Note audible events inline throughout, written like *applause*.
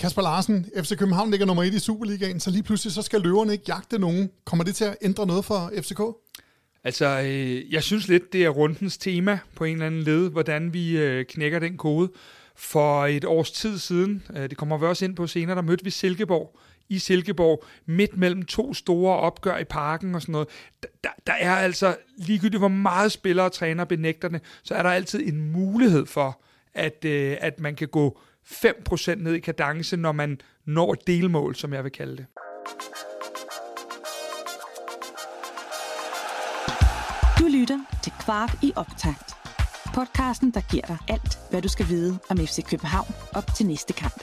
Kasper Larsen, FC København ligger nummer et i Superligaen, så lige pludselig så skal løverne ikke jagte nogen. Kommer det til at ændre noget for FCK? Altså, øh, jeg synes lidt, det er rundens tema på en eller anden led, hvordan vi øh, knækker den kode. For et års tid siden, øh, det kommer vi også ind på senere, der mødte vi Silkeborg i Silkeborg, midt mellem to store opgør i parken og sådan noget. Der, der er altså, ligegyldigt hvor meget spillere og træner benægter det, så er der altid en mulighed for, at, øh, at man kan gå 5% ned i kadence, når man når delmål, som jeg vil kalde det. Du lytter til Kvart i optakt. Podcasten, der giver dig alt, hvad du skal vide om FC København op til næste kamp.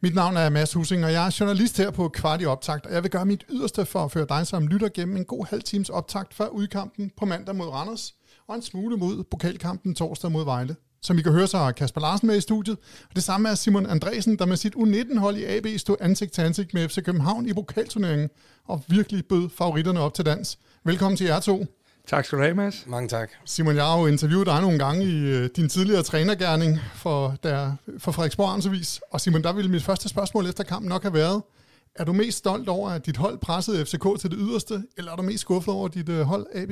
Mit navn er Mads Husing, og jeg er journalist her på Kvart i optakt, og jeg vil gøre mit yderste for at føre dig som lytter gennem en god halv times optakt før udkampen på mandag mod Randers, og en smule mod pokalkampen torsdag mod Vejle. Som I kan høre, så er Kasper Larsen med i studiet, og det samme er Simon Andresen, der med sit U19-hold i AB stod ansigt til ansigt med FC København i pokalturneringen, og virkelig bød favoritterne op til dans. Velkommen til jer to. Tak skal du have, Mads. Mange tak. Simon, jeg har jo interviewet dig nogle gange i uh, din tidligere trænergærning for, der, for Frederiksborg Arnsevis. Og Simon, der ville mit første spørgsmål efter kampen nok have været, er du mest stolt over, at dit hold pressede FCK til det yderste, eller er du mest skuffet over, at dit uh, hold AB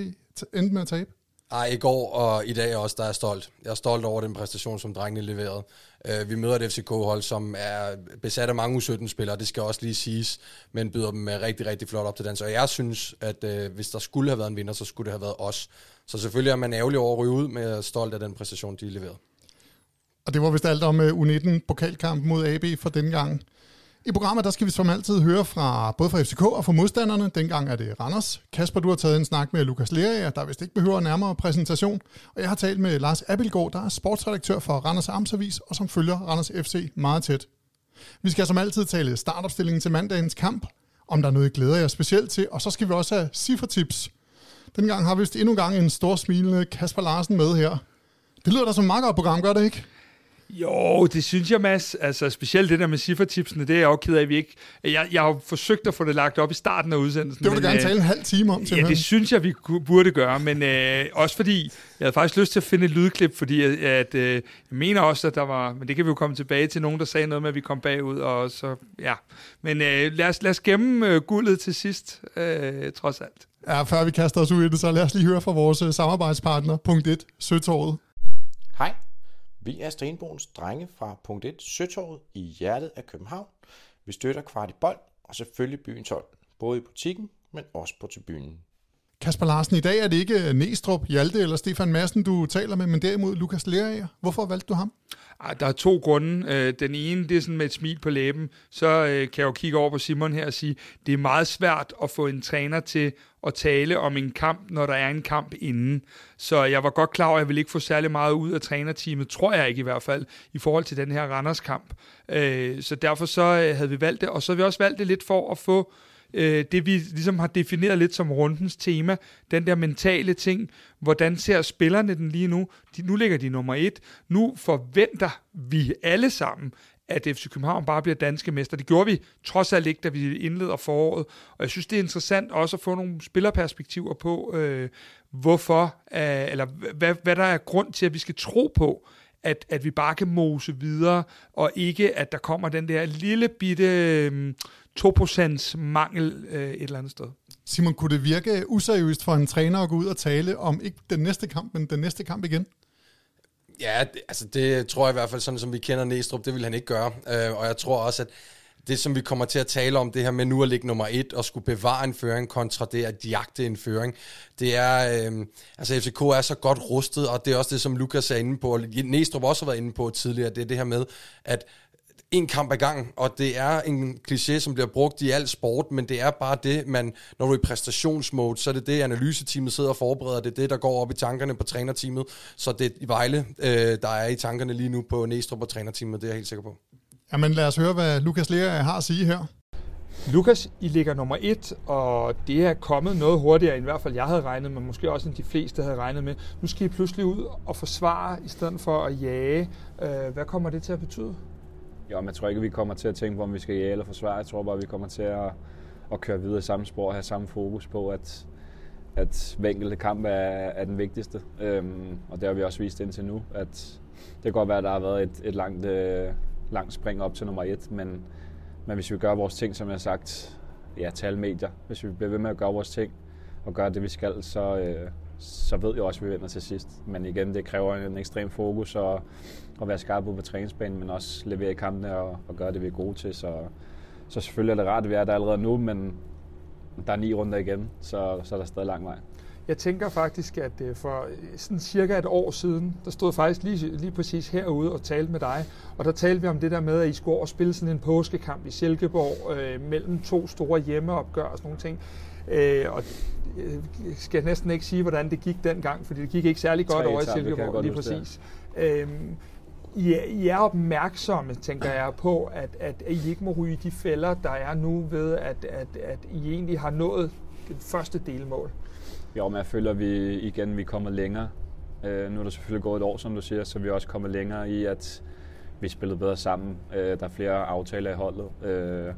endte med at tabe? Ej, i går og i dag også, der er stolt. Jeg er stolt over den præstation, som drengene leverede. Øh, vi møder et FCK-hold, som er besat af mange U17-spillere, det skal også lige siges, men byder dem rigtig, rigtig flot op til dans. Så jeg synes, at øh, hvis der skulle have været en vinder, så skulle det have været os. Så selvfølgelig er man ærgerlig over at ryge ud, men jeg er stolt af den præstation, de leverede. Og det var vist alt om øh, U19-pokalkamp mod AB for den gang. I programmet der skal vi som altid høre fra både fra FCK og fra modstanderne. Dengang er det Randers. Kasper, du har taget en snak med Lukas Lerager, der vist ikke behøver nærmere præsentation. Og jeg har talt med Lars Abelgaard, der er sportsredaktør for Randers Amtsavis, og som følger Randers FC meget tæt. Vi skal som altid tale startopstillingen til mandagens kamp, om der er noget, I glæder jer specielt til, og så skal vi også have cifretips. Dengang har vi vist endnu en gang en stor smilende Kasper Larsen med her. Det lyder da som et meget godt program, gør det ikke? Jo, det synes jeg, Mads. Altså, specielt det der med ciffertipsene, det er jeg jo ked af, at vi ikke... Jeg, jeg har forsøgt at få det lagt op i starten af udsendelsen. Det vil du gerne øh, tale en halv time om, Ja, det synes jeg, vi burde gøre, men øh, også fordi, jeg havde faktisk lyst til at finde et lydklip, fordi at, at øh, jeg mener også, at der var... Men det kan vi jo komme tilbage til, nogen der sagde noget med, at vi kom bagud, og så... Ja, men øh, lad, os, lad os gemme øh, guldet til sidst, øh, trods alt. Ja, før vi kaster os ud i det, så lad os lige høre fra vores øh, samarbejdspartner, punkt 1, Søtorvet. Hej, vi er Stenbogens drenge fra punkt 1 Søtorvet i hjertet af København. Vi støtter kvart i bold og selvfølgelig byens hold, både i butikken, men også på tribunen. Kasper Larsen, i dag er det ikke øh, Næstrup, Hjalte eller Stefan Madsen, du taler med, men derimod Lukas Lerager. Hvorfor valgte du ham? Der er to grunde. Øh, den ene, det er sådan med et smil på læben. Så øh, kan jeg jo kigge over på Simon her og sige, det er meget svært at få en træner til at tale om en kamp, når der er en kamp inden. Så jeg var godt klar over, at jeg ville ikke få særlig meget ud af trænerteamet, tror jeg ikke i hvert fald, i forhold til den her Randers-kamp. Så derfor så havde vi valgt det, og så har vi også valgt det lidt for at få øh, det vi ligesom har defineret lidt som rundens tema, den der mentale ting, hvordan ser spillerne den lige nu? De, nu ligger de nummer et. Nu forventer vi alle sammen, at FC København bare bliver danske mester. Det gjorde vi trods alt ikke, da vi indleder foråret. Og jeg synes, det er interessant også at få nogle spillerperspektiver på, øh, hvorfor, øh, eller hvad, hvad der er grund til, at vi skal tro på, at, at vi bare kan mose videre, og ikke at der kommer den der lille bitte øh, 2% mangel øh, et eller andet sted. Simon, kunne det virke useriøst for en træner at gå ud og tale om ikke den næste kamp, men den næste kamp igen? Ja, det, altså det tror jeg i hvert fald, sådan som vi kender Næstrup, det vil han ikke gøre. Øh, og jeg tror også, at det, som vi kommer til at tale om, det her med nu at ligge nummer et og skulle bevare en føring kontra det at jagte en føring, det er, øh, altså FCK er så godt rustet, og det er også det, som Lukas er inde på, og Næstrup også har været inde på tidligere, det er det her med, at en kamp ad gang, og det er en kliché, som bliver brugt i al sport, men det er bare det, man, når du er i præstationsmode, så er det det, analyseteamet sidder og forbereder, det er det, der går op i tankerne på trænerteamet, så det er i Vejle, øh, der er i tankerne lige nu på Næstrup og trænerteamet, det er jeg helt sikker på. Jamen lad os høre, hvad Lukas Lea har at sige her. Lukas, I ligger nummer et, og det er kommet noget hurtigere, end i hvert fald jeg havde regnet med, måske også end de fleste havde regnet med. Nu skal I pludselig ud og forsvare, i stedet for at jage. Hvad kommer det til at betyde? Jo, men jeg tror ikke, vi kommer til at tænke på, om vi skal jage eller forsvare. Jeg tror bare, vi kommer til at, at køre videre i samme spor og have samme fokus på, at, at hver enkelte kamp er, er den vigtigste. Øhm, og det har vi også vist indtil nu, at det kan godt være, at der har været et, et langt, øh, langt spring op til nummer et, men, men hvis vi gør vores ting, som jeg har sagt, ja, til alle medier, hvis vi bliver ved med at gøre vores ting og gøre det, vi skal, så, øh, så ved jeg også, at vi vinder til sidst. Men igen, det kræver en ekstrem fokus og at være skarp på træningsbanen, men også levere i kampene og, og gøre det, vi er gode til. Så, så selvfølgelig er det rart, at vi er der allerede nu, men der er ni runder igen, så, så er der stadig lang vej. Jeg tænker faktisk, at øh, for sådan cirka et år siden, der stod faktisk lige, lige præcis herude og talte med dig, og der talte vi om det der med, at I skulle over spille sådan en påskekamp i Silkeborg øh, mellem to store hjemmeopgør og sådan nogle ting. Øh, og jeg skal næsten ikke sige, hvordan det gik dengang, fordi det gik ikke særlig godt over i Silkeborg, lige præcis. Øh, i, I er opmærksomme, tænker jeg, på, at, at I ikke må ryge de fælder, der er nu ved, at, at, at I egentlig har nået det første delmål. Jo, men jeg føler, at vi igen vi kommer længere. Øh, nu er der selvfølgelig gået et år, som du siger, så vi er også kommet længere i, at vi spillede bedre sammen. Øh, der er flere aftaler i holdet. Øh,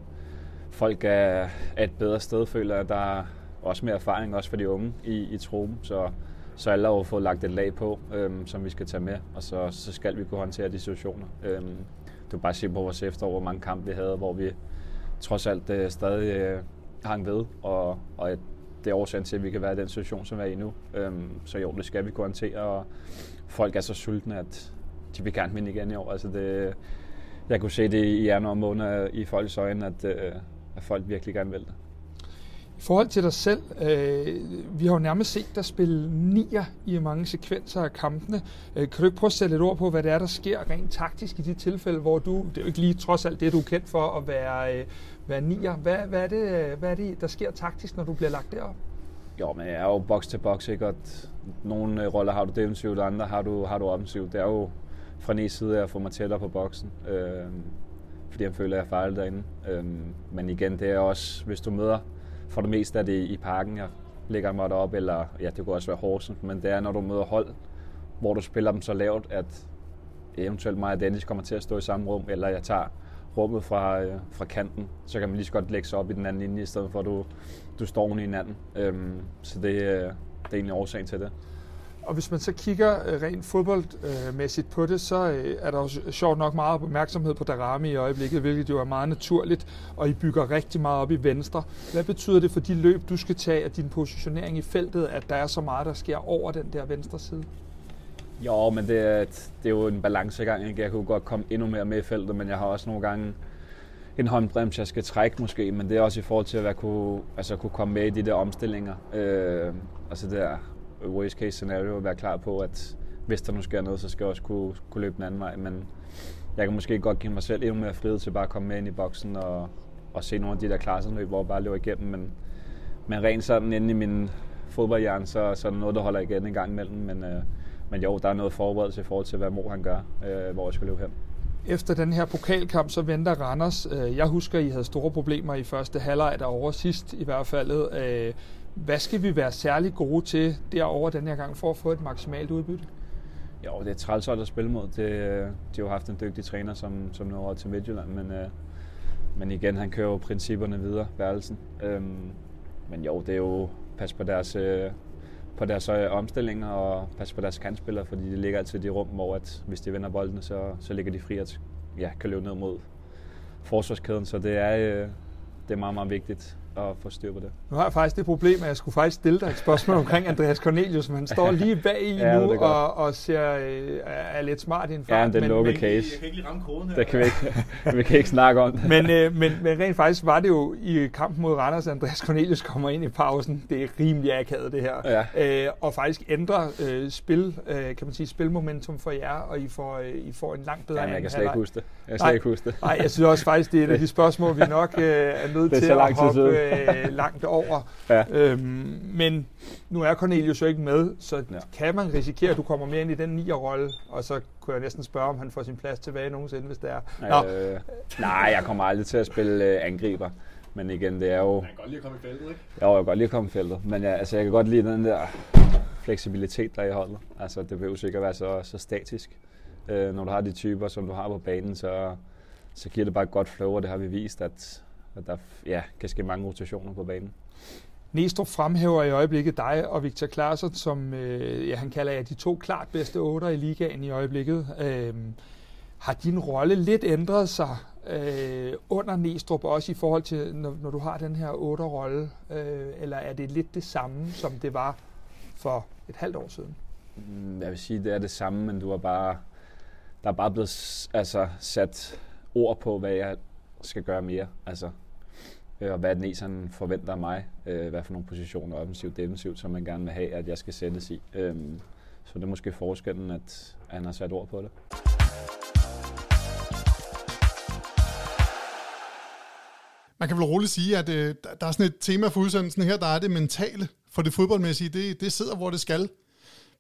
folk er, er et bedre sted, føler jeg. Der er også mere erfaring, også for de unge i, i truppen. Så, så alle har jo fået lagt et lag på, øhm, som vi skal tage med, og så, så skal vi kunne håndtere de situationer. Øhm, du kan bare se på vores efterår, hvor mange kampe vi havde, hvor vi trods alt øh, stadig øh, hang ved, og, og det er årsagen til, at vi kan være i den situation, som vi er i nu. Øhm, så jo, det skal vi kunne håndtere, og folk er så sultne, at de vil gerne vinde igen i år. Altså det, jeg kunne se det i januar måned i folks øjne, at, øh, at folk virkelig gerne vil det. I forhold til dig selv, øh, vi har jo nærmest set dig spille nier i mange sekvenser af kampene. Øh, kan du ikke prøve at sætte et ord på, hvad det er, der sker rent taktisk i de tilfælde, hvor du, det er jo ikke lige trods alt det, du er kendt for at være, øh, være nier. Hvad, hvad, er det, hvad er det, der sker taktisk, når du bliver lagt derop? Jo, men jeg er jo box til box, ikke? Og nogle øh, roller har du defensivt, og andre har du, har du offensivt. Det er jo fra Næs side at få mig tættere på boksen, øh, fordi jeg føler, at jeg fejler derinde. Øh, men igen, det er også, hvis du møder, for det meste er det i parken, jeg lægger mig derop, eller ja, det kunne også være Horsens, men det er, når du møder hold, hvor du spiller dem så lavt, at eventuelt mig og Dennis kommer til at stå i samme rum, eller jeg tager rummet fra, øh, fra kanten, så kan man lige så godt lægge sig op i den anden linje, i stedet for at du, du står oven i hinanden. Øhm, så det, øh, det er egentlig årsagen til det. Og hvis man så kigger øh, rent fodboldmæssigt på det, så øh, er der jo sjovt nok meget opmærksomhed på Darami i øjeblikket, hvilket jo er meget naturligt, og I bygger rigtig meget op i venstre. Hvad betyder det for de løb, du skal tage, og din positionering i feltet, at der er så meget, der sker over den der venstre side? Jo, men det er, det er jo en balancegang. Ikke? Jeg kunne godt komme endnu mere med i feltet, men jeg har også nogle gange en håndbrems, jeg skal trække måske, men det er også i forhold til at være, kunne, altså, kunne komme med i de der omstillinger. Øh, altså det der worst case scenario, at være klar på, at hvis der nu sker noget, så skal jeg også kunne, kunne løbe den anden vej. Men jeg kan måske godt give mig selv endnu mere frihed til bare at komme med ind i boksen og, og se nogle af de der klasseløb, hvor jeg bare løber igennem. Men, men rent sådan inde i min fodboldhjerne, så, så er der noget, der holder igen en gang imellem. Men, øh, men jo, der er noget forberedelse i forhold til, hvad mor han gør, øh, hvor jeg skal løbe hen. Efter den her pokalkamp, så venter Randers. Øh, jeg husker, at I havde store problemer i første halvleg derovre sidst i hvert fald. Øh, hvad skal vi være særlig gode til derovre den her gang for at få et maksimalt udbytte? Jo, det er træls at spille mod. Det, øh, de har jo haft en dygtig træner, som, som nu over til Midtjylland, men, øh, men igen, han kører jo principperne videre, Værelsen. Øhm, men jo, det er jo pas på deres, øh, på deres øh, omstillinger og passe på deres kantspillere, fordi de ligger altid i de rum, hvor at, hvis de vinder bolden, så, så ligger de fri at ja, kan løbe ned mod forsvarskæden. Så det er, øh, det er meget, meget vigtigt at få styr på det. Nu har jeg faktisk det problem, at jeg skulle faktisk stille dig et spørgsmål omkring Andreas Cornelius, men han står lige bag i ja, nu og, og ser, øh, er lidt smart i en fart. Ja, det er en lukket case. Jeg kan ikke lige ramme koden her. Det kan vi ikke, *laughs* vi kan ikke snakke om det. Men, øh, men, men rent faktisk var det jo i kampen mod Randers, at Andreas Cornelius kommer ind i pausen. Det er rimelig akavet det her. Ja. Øh, og faktisk ændrer øh, spil, øh, kan man sige, spilmomentum for jer, og I får, øh, I får en langt bedre ja, jeg kan slet ikke huske det. Jeg kan slet ikke huske det. Nej, jeg synes også faktisk, det er et af de spørgsmål, vi nok øh, er *laughs* nødt til at hoppe øh, *laughs* langt over. Ja. Øhm, men nu er Cornelius jo ikke med, så ja. kan man risikere, at du kommer mere ind i den nier-rolle, og så kunne jeg næsten spørge, om han får sin plads tilbage nogensinde, hvis det er. Nå. Øh, nej, jeg kommer aldrig til at spille øh, angriber. Men igen, det er jo... Jeg kan godt lide at komme i feltet, ikke? Jo, jeg kan godt lide at komme i feltet. Men ja, altså, jeg kan godt lide den der fleksibilitet, der er i holdet. Altså, det vil jo sikkert være så, så statisk. Øh, når du har de typer, som du har på banen, så, så giver det bare et godt flow, og det har vi vist, at, at der ja, kan ske mange rotationer på banen. Næstrup fremhæver i øjeblikket dig og Victor Klaarsson, som øh, ja, han kalder jer de to klart bedste otter i ligaen i øjeblikket. Øh, har din rolle lidt ændret sig øh, under Næstrup, også i forhold til, når, når du har den her otter-rolle? Øh, eller er det lidt det samme, som det var for et halvt år siden? Mm, Jeg vil sige, det er det samme, men du har bare, der er bare blevet altså, sat ord på, hvad jeg skal gøre mere. Altså, øh, og hvad næserne forventer af mig. Øh, hvad for nogle positioner, offensivt, defensivt, som man gerne vil have, at jeg skal sættes i. Øhm, så det er måske forskellen, at han har sat ord på det. Man kan vel roligt sige, at øh, der der er sådan et tema for udsendelsen her, der er det mentale for det fodboldmæssige. Det, det sidder, hvor det skal.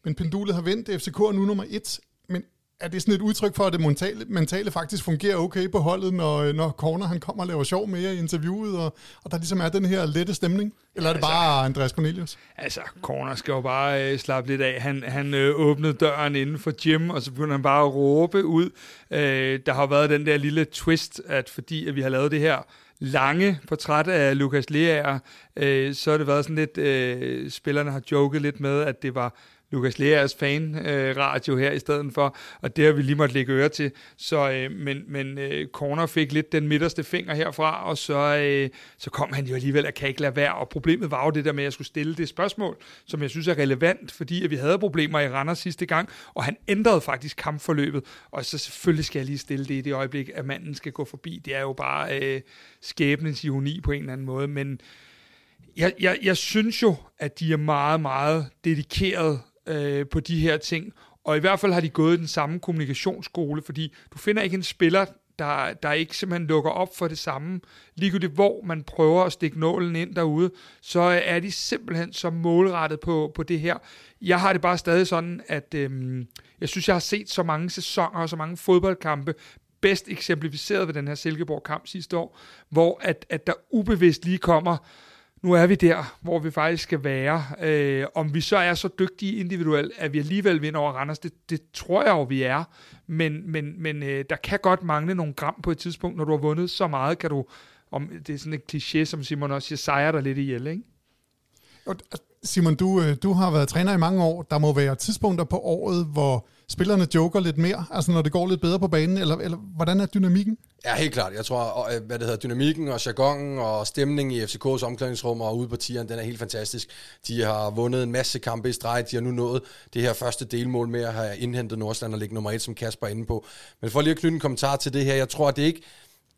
Men pendulet har vendt. FCK er nu nummer et. Men er det sådan et udtryk for, at det mentale, mentale faktisk fungerer okay på holdet, når, når Corner han kommer og laver sjov med jer i interviewet, og, og der ligesom er den her lette stemning? Eller er det bare Andreas Cornelius? Altså, Corner skal jo bare øh, slappe lidt af. Han, han øh, åbnede døren inden for gym, og så begyndte han bare at råbe ud. Øh, der har været den der lille twist, at fordi at vi har lavet det her lange portræt af Lukas Leaer, øh, så har det været sådan lidt, øh, spillerne har joket lidt med, at det var Lukas Leas fan-radio her i stedet for, og det har vi lige måtte lægge øre til. Så, øh, men men øh, Corner fik lidt den midterste finger herfra, og så, øh, så kom han jo alligevel, at kan ikke lade være. Og problemet var jo det der med, at jeg skulle stille det spørgsmål, som jeg synes er relevant, fordi at vi havde problemer i Randers sidste gang, og han ændrede faktisk kampforløbet. Og så selvfølgelig skal jeg lige stille det i det øjeblik, at manden skal gå forbi. Det er jo bare øh, skæbnens ironi på en eller anden måde, men jeg, jeg, jeg synes jo, at de er meget, meget dedikeret øh, på de her ting, og i hvert fald har de gået den samme kommunikationsskole, fordi du finder ikke en spiller, der, der ikke simpelthen lukker op for det samme. Ligegyldigt hvor man prøver at stikke nålen ind derude, så er de simpelthen så målrettet på, på det her. Jeg har det bare stadig sådan, at øhm, jeg synes, jeg har set så mange sæsoner og så mange fodboldkampe, bedst eksemplificeret ved den her Silkeborg-kamp sidste år, hvor at, at der ubevidst lige kommer nu er vi der, hvor vi faktisk skal være. Øh, om vi så er så dygtige individuelt, at vi alligevel vinder over Randers, det, det tror jeg jo, vi er. Men, men, men øh, der kan godt mangle nogle gram på et tidspunkt, når du har vundet så meget, kan du, om det er sådan et kliché, som Simon også siger, sejre dig lidt ihjel, ikke? Og, Simon, du, øh, du har været træner i mange år. Der må være tidspunkter på året, hvor spillerne joker lidt mere, altså når det går lidt bedre på banen, eller, eller hvordan er dynamikken? Ja, helt klart. Jeg tror, og, øh, hvad det hedder, dynamikken og jargonen og stemningen i FCK's omklædningsrum og ude på tieren, den er helt fantastisk. De har vundet en masse kampe i streg. De har nu nået det her første delmål med at have indhentet Nordsland og ligge nummer et, som Kasper er inde på. Men for lige at knytte en kommentar til det her, jeg tror, at det ikke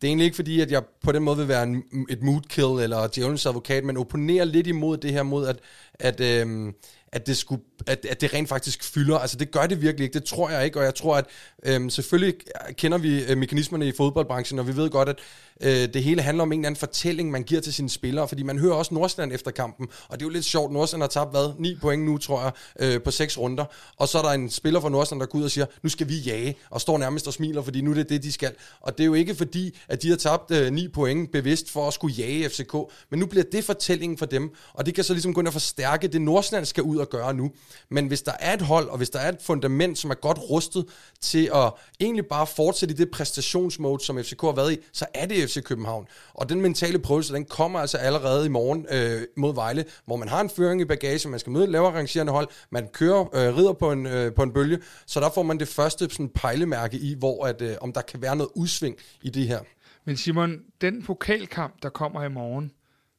det er egentlig ikke fordi, at jeg på den måde vil være en, et mood kill eller djævelens advokat, men opponerer lidt imod det her mod, at, at, øhm, at, det skulle, at, at det rent faktisk fylder. Altså det gør det virkelig ikke, det tror jeg ikke, og jeg tror, at øhm, selvfølgelig kender vi øh, mekanismerne i fodboldbranchen, og vi ved godt, at øh, det hele handler om en eller anden fortælling, man giver til sine spillere, fordi man hører også Nordsjælland efter kampen, og det er jo lidt sjovt, Nordsjælland har tabt, hvad, 9 point nu, tror jeg, øh, på seks runder, og så er der en spiller fra Nordsjælland, der går ud og siger, nu skal vi jage, og står nærmest og smiler, fordi nu er det det, de skal, og det er jo ikke fordi, at de har tabt øh, 9 point bevidst for at skulle jage FCK, men nu bliver det fortællingen for dem, og det kan så ligesom gå ind og forstærke det, Nordsjælland skal ud og gøre nu, men hvis der er et hold, og hvis der er et fundament, som er godt rustet til at egentlig bare fortsætte i det præstationsmode, som FCK har været i, så er det FC København. Og den mentale prøvelse, den kommer altså allerede i morgen øh, mod Vejle, hvor man har en føring i bagage, man skal møde et lavere rangerende hold, man kører, øh, rider på en, øh, på en bølge, så der får man det første sådan, pejlemærke i, hvor at, øh, om der kan være noget udsving i det her. Men Simon, den pokalkamp, der kommer i morgen,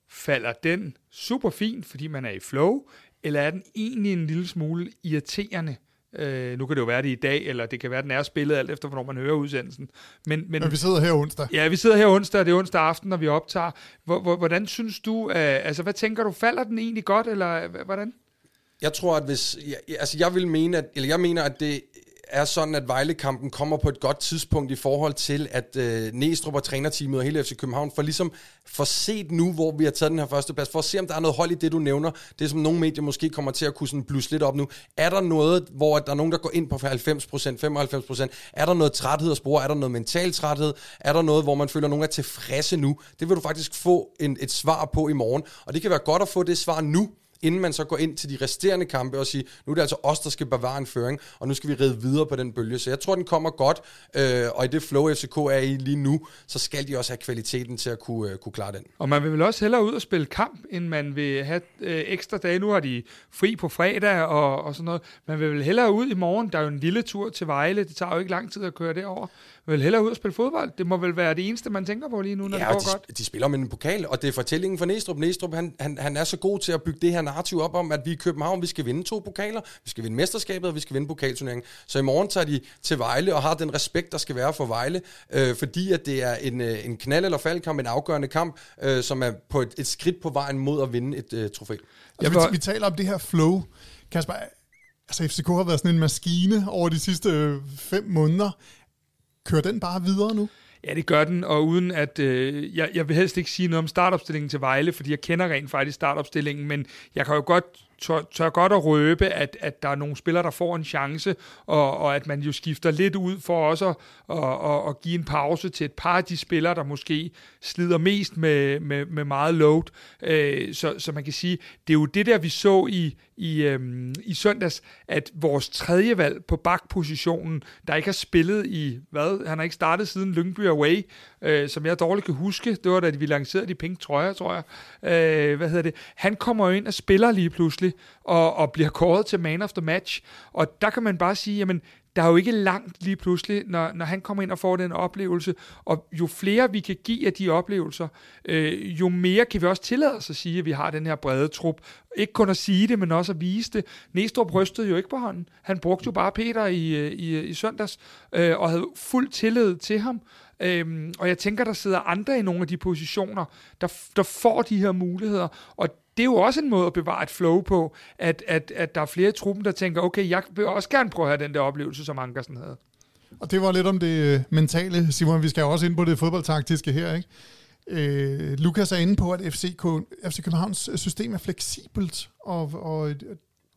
falder den super fint, fordi man er i flow, eller er den egentlig en lille smule irriterende? Øh, nu kan det jo være det i dag, eller det kan være, den er spillet alt efter, hvornår man hører udsendelsen. Men, men, Men vi sidder her onsdag. Ja, vi sidder her onsdag, og det er onsdag aften, når vi optager. Hvor, hvordan synes du, øh, altså hvad tænker du, falder den egentlig godt, eller h- hvordan? Jeg tror, at hvis... Jeg, altså, jeg vil mene, at, eller jeg mener, at det er sådan, at Vejle-kampen kommer på et godt tidspunkt i forhold til, at øh, Næstrup og trænerteamet og hele FC København får ligesom for set nu, hvor vi har taget den her første plads, for at se, om der er noget hold i det, du nævner. Det, som nogle medier måske kommer til at kunne sådan blusse lidt op nu. Er der noget, hvor der er nogen, der går ind på 90%, 95%? Er der noget træthed at spore? Er der noget mental træthed? Er der noget, hvor man føler, at nogen er tilfredse nu? Det vil du faktisk få en, et svar på i morgen. Og det kan være godt at få det svar nu, inden man så går ind til de resterende kampe og siger, nu er det altså os, der skal bevare en føring, og nu skal vi ride videre på den bølge. Så jeg tror, den kommer godt, øh, og i det flow, FCK er i lige nu, så skal de også have kvaliteten til at kunne, øh, kunne klare den. Og man vil vel også hellere ud og spille kamp, end man vil have øh, ekstra dage. Nu har de fri på fredag og, og sådan noget. Man vil vel hellere ud i morgen. Der er jo en lille tur til Vejle. Det tager jo ikke lang tid at køre derover. Man vil hellere ud og spille fodbold. Det må vel være det eneste, man tænker på lige nu, når Ja, det går de, godt. de spiller med en pokal, og det er fortællingen for Næstrup. Næstrup, han, han, han er så god til at bygge det her narrativ op om, at vi i København, vi skal vinde to pokaler, vi skal vinde mesterskabet, og vi skal vinde pokalturneringen. Så i morgen tager de til Vejle og har den respekt, der skal være for Vejle, øh, fordi at det er en, øh, en knald- eller faldkamp, en afgørende kamp, øh, som er på et, et skridt på vejen mod at vinde et øh, trofæ. Altså, vil- vi, vi taler om det her flow. Kasper, altså FCK har været sådan en maskine over de sidste øh, fem måneder. Kører den bare videre nu? Ja, det gør den, og uden at... Øh, jeg, jeg vil helst ikke sige noget om startopstillingen til Vejle, fordi jeg kender rent faktisk startopstillingen, men jeg kan jo godt tør, tør godt at røbe, at, at der er nogle spillere, der får en chance, og, og at man jo skifter lidt ud for også at, og, og, og give en pause til et par af de spillere, der måske slider mest med, med, med meget load. Øh, så, så man kan sige, det er jo det der, vi så i, i, øhm, i søndags, at vores tredje valg på bakpositionen, der ikke har spillet i, hvad, han har ikke startet siden Lyngby Away, øh, som jeg dårligt kan huske, det var da vi lancerede de pink trøjer, tror jeg, øh, hvad hedder det, han kommer jo ind og spiller lige pludselig, og, og bliver kåret til man of the match, og der kan man bare sige, jamen, der er jo ikke langt lige pludselig, når, når han kommer ind og får den oplevelse, og jo flere vi kan give af de oplevelser, øh, jo mere kan vi også tillade os at sige, at vi har den her brede trup. Ikke kun at sige det, men også at vise det. Næstrup rystede jo ikke på hånden. Han brugte jo bare Peter i, øh, i, øh, i søndags, øh, og havde fuld tillid til ham. Øhm, og jeg tænker, der sidder andre i nogle af de positioner, der, der får de her muligheder, og det er jo også en måde at bevare et flow på, at, at, at der er flere i truppen, der tænker, okay, jeg vil også gerne prøve at have den der oplevelse, som Ankersen havde. Og det var lidt om det øh, mentale, Simon. Vi skal jo også ind på det fodboldtaktiske her, ikke? Øh, Lukas er inde på, at FCK, FC Københavns øh, system er fleksibelt, og, og øh,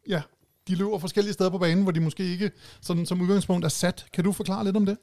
ja, de løber forskellige steder på banen, hvor de måske ikke sådan, som udgangspunkt er sat. Kan du forklare lidt om det?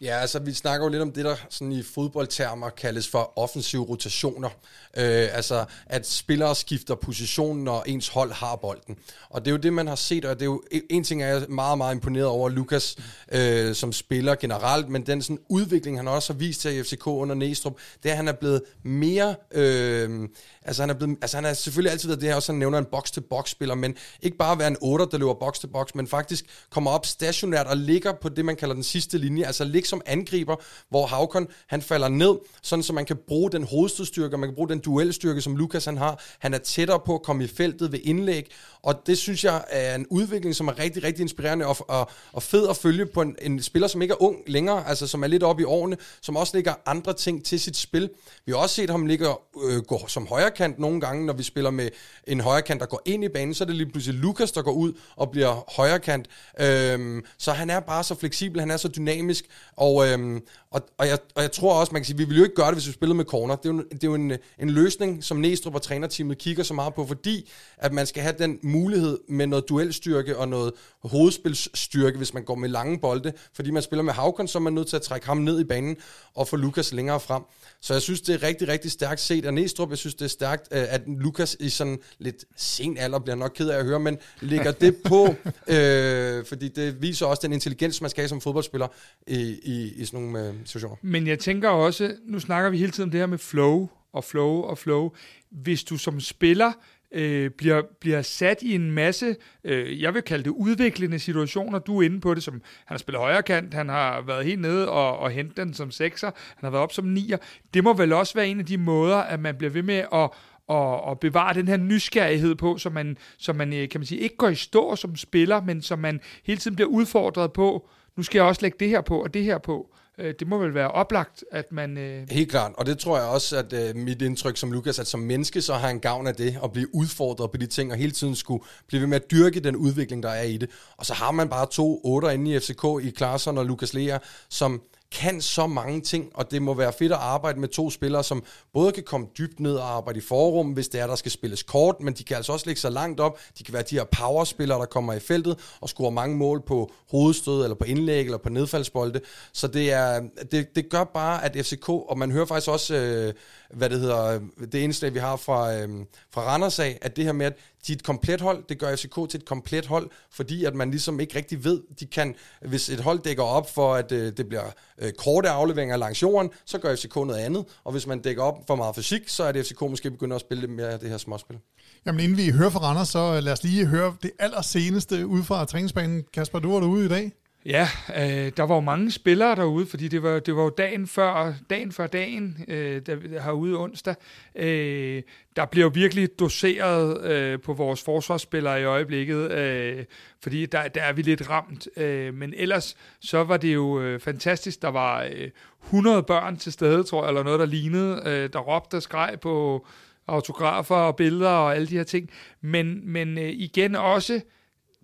Ja, altså vi snakker jo lidt om det, der sådan i fodboldtermer kaldes for offensive rotationer. Øh, altså at spillere skifter position, når ens hold har bolden. Og det er jo det, man har set, og det er jo e, en ting, er jeg meget, meget imponeret over Lukas øh, som spiller generelt, men den sådan udvikling, han også har vist til i FCK under Næstrup, det er, at han er blevet mere... Øh, altså, han er blevet, altså han er selvfølgelig altid været det her, også han nævner en box-to-box spiller, men ikke bare være en 8, der løber box-to-box, men faktisk kommer op stationært og ligger på det, man kalder den sidste linje, altså ligger som angriber, hvor Havkon han falder ned, sådan så man kan bruge den hovedstødstyrke, man kan bruge den duelstyrke, som Lukas han har. Han er tættere på at komme i feltet ved indlæg, og det synes jeg er en udvikling, som er rigtig, rigtig inspirerende og, og, og fed at følge på en, en spiller, som ikke er ung længere, altså som er lidt oppe i årene, som også lægger andre ting til sit spil. Vi har også set ham ligge øh, gå som højre højrekant nogle gange, når vi spiller med en højrekant, der går ind i banen, så er det lige pludselig Lukas, der går ud og bliver højrekant. Øhm, så han er bare så fleksibel, han er så dynamisk, og, øhm, og, og, jeg, og jeg tror også, man kan sige, vi ville jo ikke gøre det, hvis vi spillede med corner. Det er jo, det er jo en, en løsning, som Næstrup og trænerteamet kigger så meget på, fordi at man skal have den mulighed med noget duelstyrke og noget hovedspilsstyrke, hvis man går med lange bolde. Fordi man spiller med Havkon, så er man nødt til at trække ham ned i banen og få Lukas længere frem. Så jeg synes, det er rigtig, rigtig stærkt set af Næstrup. Jeg synes, det er stærkt, øh, at Lukas i sådan lidt sen alder, bliver nok ked af at høre, men lægger det på, *laughs* øh, fordi det viser også den intelligens, man skal have som fodboldspiller i, i, i sådan nogle øh, situationer. Men jeg tænker også, nu snakker vi hele tiden om det her med flow og flow og flow. Hvis du som spiller øh, bliver, bliver sat i en masse, øh, jeg vil kalde det udviklende situationer. Du er inde på det, som han har spillet højre kant, han har været helt nede og, og hentet den som sekser, han har været op som nier. Det må vel også være en af de måder, at man bliver ved med at og, og bevare den her nysgerrighed på, så man, så man, øh, kan man sige, ikke går i stå som spiller, men som man hele tiden bliver udfordret på, nu skal jeg også lægge det her på og det her på. Øh, Det må vel være oplagt, at man... Øh, Helt klart, og det tror jeg også, at øh, mit indtryk som Lukas, at som menneske, så har han gavn af det, at blive udfordret på de ting, og hele tiden skulle blive ved med at dyrke den udvikling, der er i det. Og så har man bare to otter inde i FCK, i Klaarsson og Lukas Lea, som kan så mange ting, og det må være fedt at arbejde med to spillere, som både kan komme dybt ned og arbejde i forrum, hvis det er, der skal spilles kort, men de kan altså også lægge sig langt op. De kan være de her powerspillere, der kommer i feltet og scorer mange mål på hovedstød, eller på indlæg, eller på nedfaldsbolde. Så det, er, det, det gør bare, at FCK, og man hører faktisk også, øh, hvad det hedder, det eneste, vi har fra, øh, fra Randers af, at det her med, at de er et komplet hold, det gør FCK til et komplet hold, fordi at man ligesom ikke rigtig ved, de kan, hvis et hold dækker op for, at øh, det bliver øh, korte afleveringer langs jorden, så gør FCK noget andet, og hvis man dækker op for meget fysik, så er det FCK måske begynder at spille lidt mere af det her småspil. Jamen inden vi hører fra Randers, så øh, lad os lige høre det allerseneste ud fra træningsbanen. Kasper, du var derude i dag. Ja, øh, der var jo mange spillere derude, fordi det var, det var jo dagen før dagen, før dagen øh, der, herude onsdag. Øh, der bliver virkelig doseret øh, på vores forsvarsspillere i øjeblikket, øh, fordi der, der er vi lidt ramt. Øh, men ellers så var det jo øh, fantastisk. Der var øh, 100 børn til stede, tror jeg, eller noget, der lignede, øh, der råbte og skreg på autografer og billeder og alle de her ting. Men, men øh, igen også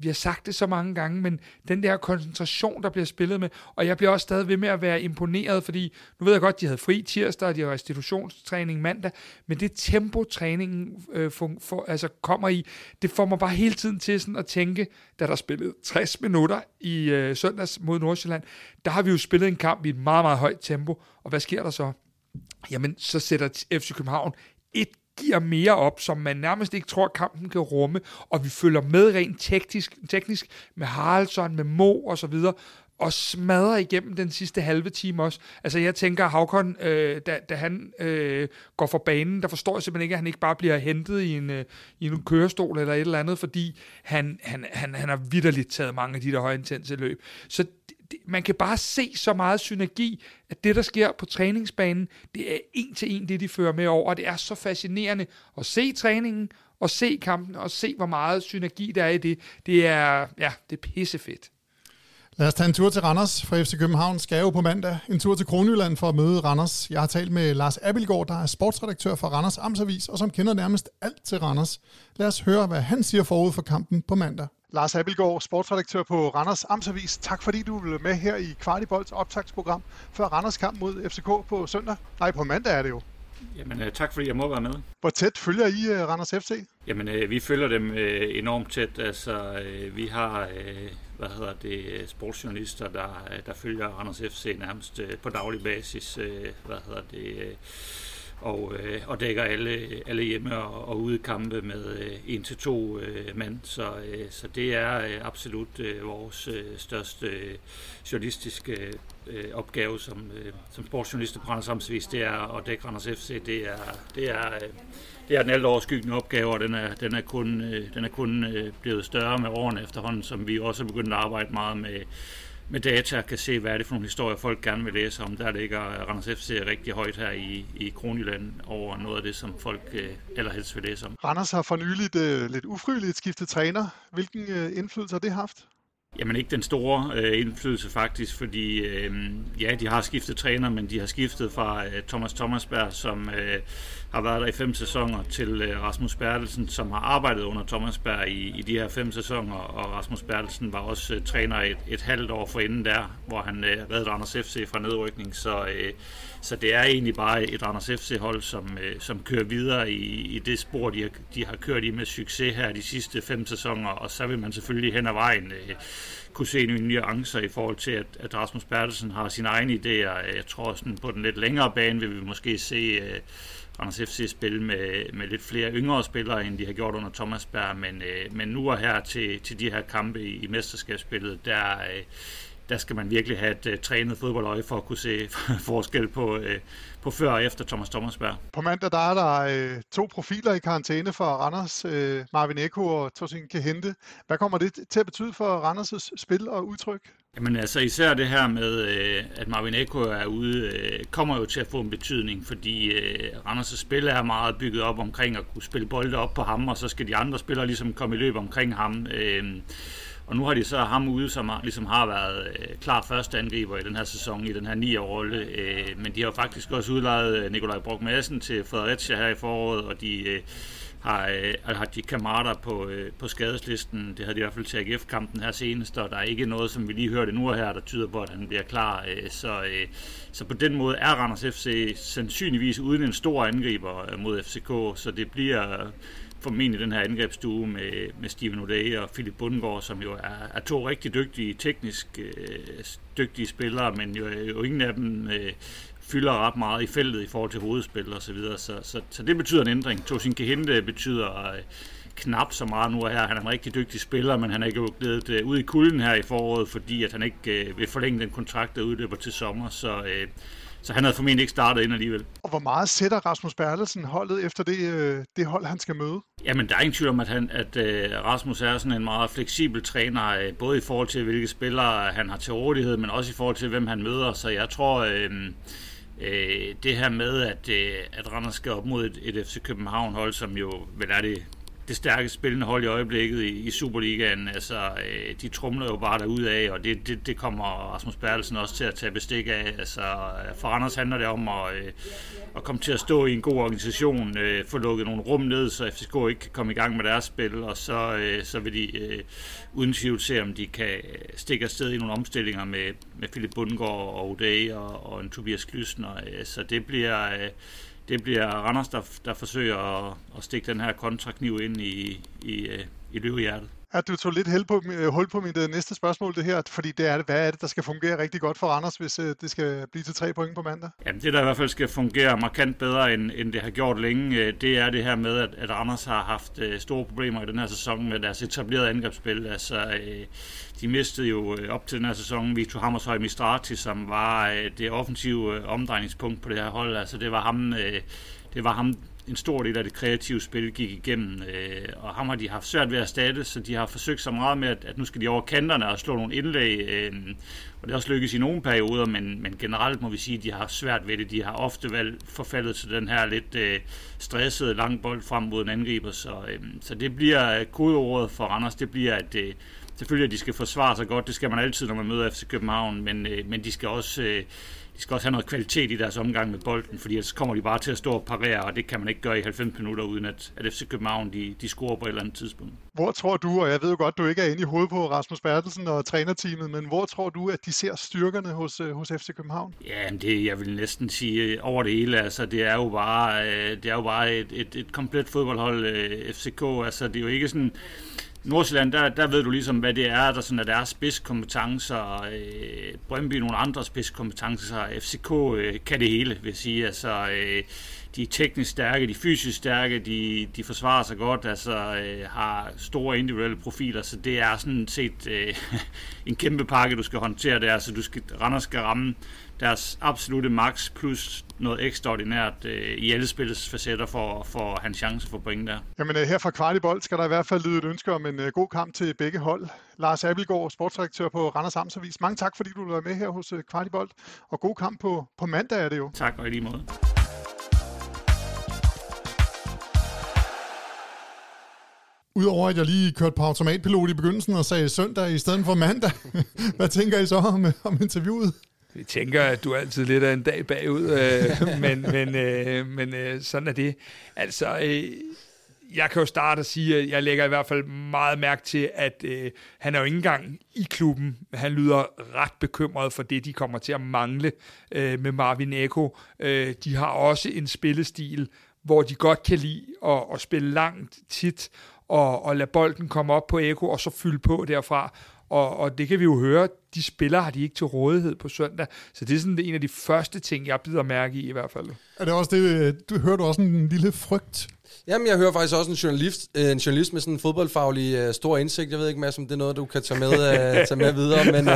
vi har sagt det så mange gange, men den der koncentration, der bliver spillet med, og jeg bliver også stadig ved med at være imponeret, fordi nu ved jeg godt, de havde fri tirsdag, og de havde restitutionstræning mandag, men det tempo, træningen øh, for, for, altså kommer i, det får mig bare hele tiden til sådan at tænke, da der spillede 60 minutter i øh, søndags mod Nordsjælland, der har vi jo spillet en kamp i et meget, meget højt tempo, og hvad sker der så? Jamen, så sætter FC København et giver mere op, som man nærmest ikke tror, kampen kan rumme, og vi følger med rent teknisk, teknisk med Haraldsson, med Mo og så videre, og smadrer igennem den sidste halve time også. Altså jeg tænker, Havkon, øh, da, da han øh, går for banen, der forstår jeg simpelthen ikke, at han ikke bare bliver hentet i en, øh, i en kørestol eller et eller andet, fordi han, han, han, han har vidderligt taget mange af de der højintense løb. Så man kan bare se så meget synergi, at det, der sker på træningsbanen, det er en til en det, de fører med over, og det er så fascinerende at se træningen, og se kampen, og se, hvor meget synergi der er i det. Det er, ja, det er pissefedt. Lad os tage en tur til Randers fra FC København. Skal jo på mandag en tur til Kronjylland for at møde Randers. Jeg har talt med Lars Abelgaard, der er sportsredaktør for Randers Amtsavis, og som kender nærmest alt til Randers. Lad os høre, hvad han siger forud for kampen på mandag. Lars Abelgaard, sportsredaktør på Randers Amtsavis. Tak fordi du vil med her i Kvartibolds optagsprogram før Randers kamp mod FCK på søndag. Nej, på mandag er det jo. Jamen, øh, tak fordi jeg må være med. Hvor tæt følger I uh, Randers FC? Jamen, øh, vi følger dem øh, enormt tæt. Altså, øh, vi har, øh, hvad hedder det, sportsjournalister, der, der følger Randers FC nærmest øh, på daglig basis. Øh, hvad hedder det... Og, øh, og dækker alle, alle hjemme og, og ude kampe med øh, en til to øh, mand. Så, øh, så det er øh, absolut øh, vores øh, største øh, journalistiske øh, opgave som, øh, som sportsjournalister på Randers Amtsvis, det er at dække Randers FC. Det er, det er, øh, det er den alt overskyggende opgave, og den er, den er kun, øh, den er kun øh, blevet større med årene efterhånden, som vi også er begyndt at arbejde meget med med data kan se, hvad er det for nogle historier, folk gerne vil læse om. Der ligger Randers FC rigtig højt her i, i Kronjylland over noget af det, som folk øh, allerhelst vil læse om. Randers har for nyligt øh, lidt ufrivilligt skiftet træner. Hvilken øh, indflydelse har det haft? Jamen ikke den store øh, indflydelse faktisk, fordi øh, ja, de har skiftet træner, men de har skiftet fra øh, Thomas Thomasberg, som øh, har været der i fem sæsoner, til øh, Rasmus Bertelsen, som har arbejdet under Thomas Berg i, i de her fem sæsoner, og Rasmus Bertelsen var også øh, træner et, et halvt år forinden der, hvor han øh, reddede Randers FC fra nedrykning, så, øh, så det er egentlig bare et Randers FC-hold, som, øh, som kører videre i, i det spor, de har, de har kørt i med succes her de sidste fem sæsoner, og så vil man selvfølgelig hen ad vejen øh, kunne se nogle nuancer i forhold til, at, at Rasmus Bertelsen har sine egne idéer. Jeg tror, sådan på den lidt længere bane vil vi måske se uh, Randers FC spille med, med lidt flere yngre spillere, end de har gjort under Thomas Berg, men, øh, men nu og her til, til de her kampe i, i mesterskabsspillet, der, øh, der skal man virkelig have et uh, trænet fodboldøje for at kunne se *laughs* forskel på, uh, på før og efter Thomas Thomasberg. På mandag der er der øh, to profiler i karantæne for Randers, øh, Marvin Eko og Tosin Kehente. Hvad kommer det til at betyde for Randers' spil og udtryk? Jamen altså især det her med, øh, at Marvin Eko er ude, øh, kommer jo til at få en betydning, fordi øh, Randers' spil er meget bygget op omkring at kunne spille bolde op på ham, og så skal de andre spillere ligesom komme i løb omkring ham. Og nu har de så ham ude, som har, ligesom har været øh, klar første angriber i den her sæson, i den her 9 rolle. Øh, men de har jo faktisk også udlejet Nikolaj Brock Madsen til Fredericia her i foråret, og de øh, har, øh, har de kammerater på, øh, på skadeslisten. Det havde de i hvert fald til AGF-kampen her senest, og der er ikke noget, som vi lige hørte nu her, der tyder på, at han bliver klar. Øh, så, øh, så på den måde er Randers FC sandsynligvis uden en stor angriber øh, mod FCK, så det bliver formentlig den her angrebsstue med, med Steven O'Day og Philip Bundgaard, som jo er, er to rigtig dygtige, teknisk øh, dygtige spillere, men jo, jo ingen af dem øh, fylder ret meget i feltet i forhold til hovedspil og så videre. Så, så, så det betyder en ændring. Tosin Kehinde betyder øh, knap så meget nu her. Han er en rigtig dygtig spiller, men han er ikke blevet øh, ud i kulden her i foråret, fordi at han ikke øh, vil forlænge den kontrakt, der udløber til sommer. Så, øh, så han havde formentlig ikke startet ind alligevel. Og hvor meget sætter Rasmus Bertelsen holdet efter det, øh, det hold, han skal møde? Jamen, der er ingen tvivl om, at, han, at øh, Rasmus er sådan en meget fleksibel træner, øh, både i forhold til, hvilke spillere han har til rådighed, men også i forhold til, hvem han møder. Så jeg tror, øh, øh, det her med, at, øh, at Randers skal op mod et, et FC København-hold, som jo vel er det det stærkeste spillende hold i øjeblikket i, i Superligaen. Altså, øh, de trumler jo bare derud af, og det, det, det kommer Rasmus Bertelsen også til at tage bestik af. Altså, øh, for Anders handler det om at, øh, at komme til at stå i en god organisation, øh, få lukket nogle rum ned, så FCK ikke kan komme i gang med deres spil, og så, øh, så vil de øh, uden tvivl se, om de kan stikke afsted i nogle omstillinger med, med Philip Bundgaard og O'Day og, og en Tobias Klysner. Øh, så det bliver... Øh, det bliver Randers, der, der forsøger at, at stikke den her kontrakniv ind i, i, øh, i løvehjertet at du tog lidt hul på, øh, hul på mit øh, næste spørgsmål, det her, fordi det er, hvad er det, der skal fungere rigtig godt for Randers, hvis øh, det skal blive til tre point på mandag? Jamen, det der i hvert fald skal fungere markant bedre, end, end det har gjort længe, det er det her med, at, at Randers har haft store problemer i den her sæson med deres etablerede angrebsspil. Altså, de mistede jo op til den her sæson Victor Hammershøj Mistrati, som var det offensive omdrejningspunkt på det her hold. Altså, det var ham, det var ham en stor del af det kreative spil gik igennem, øh, og ham har de haft svært ved at erstatte, så de har forsøgt så meget med, at, at nu skal de over kanterne og slå nogle indlæg, øh, og det er også lykkes i nogle perioder, men, men generelt må vi sige, at de har haft svært ved det. De har ofte valgt forfaldet til den her lidt øh, stressede lang bold frem mod en angriber, så, øh, så det bliver øh, kodeordet for Randers, det bliver, at øh, selvfølgelig at de skal forsvare sig godt, det skal man altid, når man møder FC København, men, øh, men de skal også... Øh, de skal også have noget kvalitet i deres omgang med bolden, fordi ellers kommer de bare til at stå og parere, og det kan man ikke gøre i 90 minutter, uden at, at FC København de, de scorer på et eller andet tidspunkt. Hvor tror du, og jeg ved jo godt, du ikke er inde i hovedet på Rasmus Bertelsen og trænerteamet, men hvor tror du, at de ser styrkerne hos, øh, hos FC København? Ja, det, jeg vil næsten sige øh, over det hele. Altså, det er jo bare, øh, det er jo bare et, et, et komplet fodboldhold, FCK. Altså, det er jo ikke sådan Nordsjælland, der, der ved du ligesom, hvad det er, der sådan er deres spidskompetencer. Øh, Brøndby nogle andre spidskompetencer. FCK øh, kan det hele, vil jeg sige. Altså, øh, de er teknisk stærke, de er fysisk stærke, de, de forsvarer sig godt, altså øh, har store individuelle profiler, så det er sådan set øh, *laughs* en kæmpe pakke, du skal håndtere der. Så du skal, Randers skal ramme deres absolute max plus noget ekstraordinært øh, i alle spillets facetter for, for en chance for point der. Jamen øh, her fra Kvartibold skal der i hvert fald lyde et ønske om en uh, god kamp til begge hold. Lars Abelgaard, sportsdirektør på Randers Amtsavis. Mange tak, fordi du være med her hos uh, Kvartibold. Og god kamp på, på mandag er det jo. Tak, og i lige måde. Udover at jeg lige kørte på automatpilot i begyndelsen og sagde søndag i stedet for mandag, *laughs* hvad tænker I så om, om interviewet? Jeg tænker, at du er altid lidt af en dag bagud, øh, *laughs* men, men, øh, men øh, sådan er det. Altså, øh, jeg kan jo starte og sige, at jeg lægger i hvert fald meget mærke til, at øh, han er jo ikke engang i klubben. Han lyder ret bekymret for det, de kommer til at mangle øh, med Marvin Eko. Øh, de har også en spillestil, hvor de godt kan lide at, at spille langt tit, og, og lade bolden komme op på Eko, og så fylde på derfra. Og, og det kan vi jo høre, de spillere har de ikke til rådighed på søndag. Så det er sådan en af de første ting, jeg bider mærke i i hvert fald. Er det også det, øh, du hørte også en lille frygt Jamen, jeg hører faktisk også en journalist, øh, en journalist med sådan en fodboldfaglig uh, stor indsigt. Jeg ved ikke, Mads, om det er noget, du kan tage med, uh, *laughs* tage med videre, men... Uh,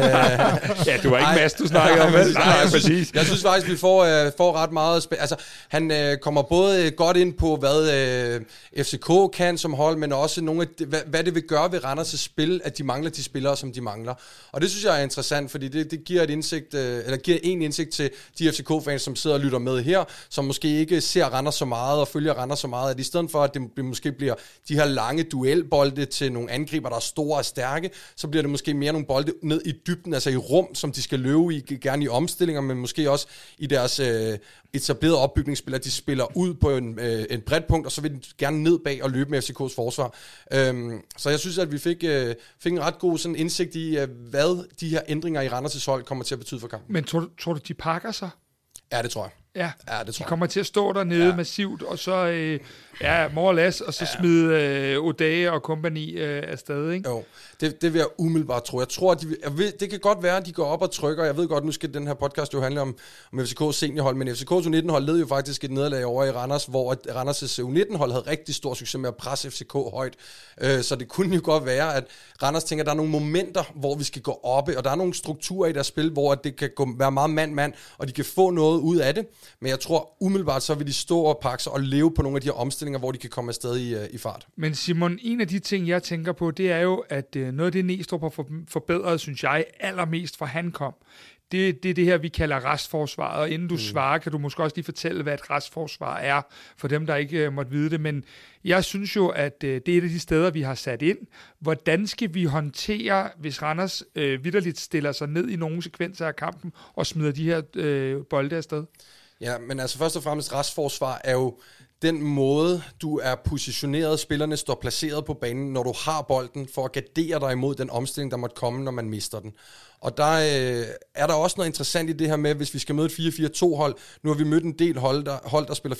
ja, du var ikke Mads, du snakkede om, vel? Nej, jeg, synes, præcis. jeg synes faktisk, vi får, uh, får ret meget... Spil- altså, han uh, kommer både godt ind på, hvad uh, FCK kan som hold, men også nogle af, hvad, hvad det vil gøre ved Randers' spil, at de mangler de spillere, som de mangler. Og det synes jeg er interessant, fordi det, det giver et indsigt, uh, eller giver en indsigt til de FCK-fans, som sidder og lytter med her, som måske ikke ser Randers så meget og følger Randers så meget, at i stedet for, at det måske bliver de her lange duelbolde til nogle angriber, der er store og stærke, så bliver det måske mere nogle bolde ned i dybden, altså i rum, som de skal løbe i, gerne i omstillinger, men måske også i deres øh, etablerede opbygningsspil, at de spiller ud på en, øh, en bredt punkt, og så vil de gerne ned bag og løbe med FCK's forsvar. Øhm, så jeg synes, at vi fik, øh, fik en ret god sådan indsigt i, øh, hvad de her ændringer i Randers' hold kommer til at betyde for kampen. Men tror, tror du, de pakker sig? Ja, det tror jeg. Ja, Ja, det de tror jeg. kommer til at stå dernede ja. Massivt, og så, øh, ja, more or less, og så ja. smide øh, O'Day og company øh, afsted, ikke? Jo, det, det vil jeg umiddelbart tro. Jeg tror, at de, jeg ved, det kan godt være, at de går op og trykker. Jeg ved godt, nu skal den her podcast jo handle om, om FCK's seniorhold, men FCK's U19-hold led jo faktisk et nederlag over i Randers, hvor Randers' U19-hold havde rigtig stor succes med at presse FCK højt. Øh, så det kunne jo godt være, at Randers tænker, at der er nogle momenter, hvor vi skal gå op, og der er nogle strukturer i deres spil, hvor det kan gå, være meget mand-mand, og de kan få noget ud af det. Men jeg tror umiddelbart, så vil de stå og pakke sig og leve på nogle af de her omstillinger, hvor de kan komme afsted i, øh, i fart. Men Simon, en af de ting, jeg tænker på, det er jo, at øh, noget af det, Næstrup har for- forbedret, synes jeg, allermest fra han kom, det, det er det her, vi kalder restforsvaret. Og inden du mm. svarer, kan du måske også lige fortælle, hvad et restforsvar er, for dem, der ikke øh, måtte vide det. Men jeg synes jo, at øh, det er et af de steder, vi har sat ind. Hvordan skal vi håndtere, hvis Randers øh, vidderligt stiller sig ned i nogle sekvenser af kampen og smider de her øh, bolde afsted? Ja, men altså først og fremmest restforsvar er jo den måde, du er positioneret, spillerne står placeret på banen, når du har bolden, for at gardere dig imod den omstilling, der måtte komme, når man mister den. Og der øh, er der også noget interessant i det her med, hvis vi skal møde et 4-4-2 hold. Nu har vi mødt en del hold, der, hold, der spiller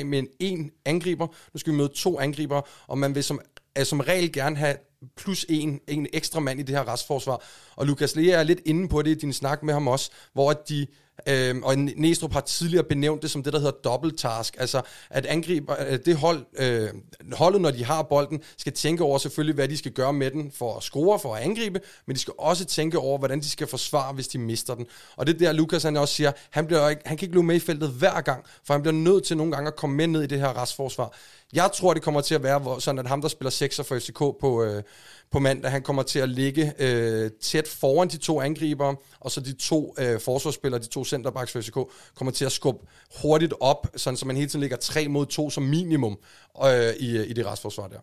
4-3-3 med en, en angriber. Nu skal vi møde to angriber, og man vil som, er som regel gerne have plus en, en ekstra mand i det her restforsvar. Og Lukas Lea er lidt inde på det i din snak med ham også, hvor at de Øhm, og Næstrup har tidligere benævnt det som det, der hedder double task. Altså, at angriber, øh, det hold, øh, holdet, når de har bolden, skal tænke over selvfølgelig, hvad de skal gøre med den for at score, for at angribe, men de skal også tænke over, hvordan de skal forsvare, hvis de mister den. Og det er der, Lukas han også siger, han, bliver ikke, han kan ikke løbe med i feltet hver gang, for han bliver nødt til nogle gange at komme med ned i det her restforsvar. Jeg tror, det kommer til at være sådan, at ham, der spiller 6'er for FCK på, øh, på mandag, han kommer til at ligge øh, tæt foran de to angribere, og så de to øh, forsvarsspillere, de to centerbacks for FCK, kommer til at skubbe hurtigt op, sådan så man hele tiden ligger 3 mod 2 som minimum øh, i, i det restforsvar der.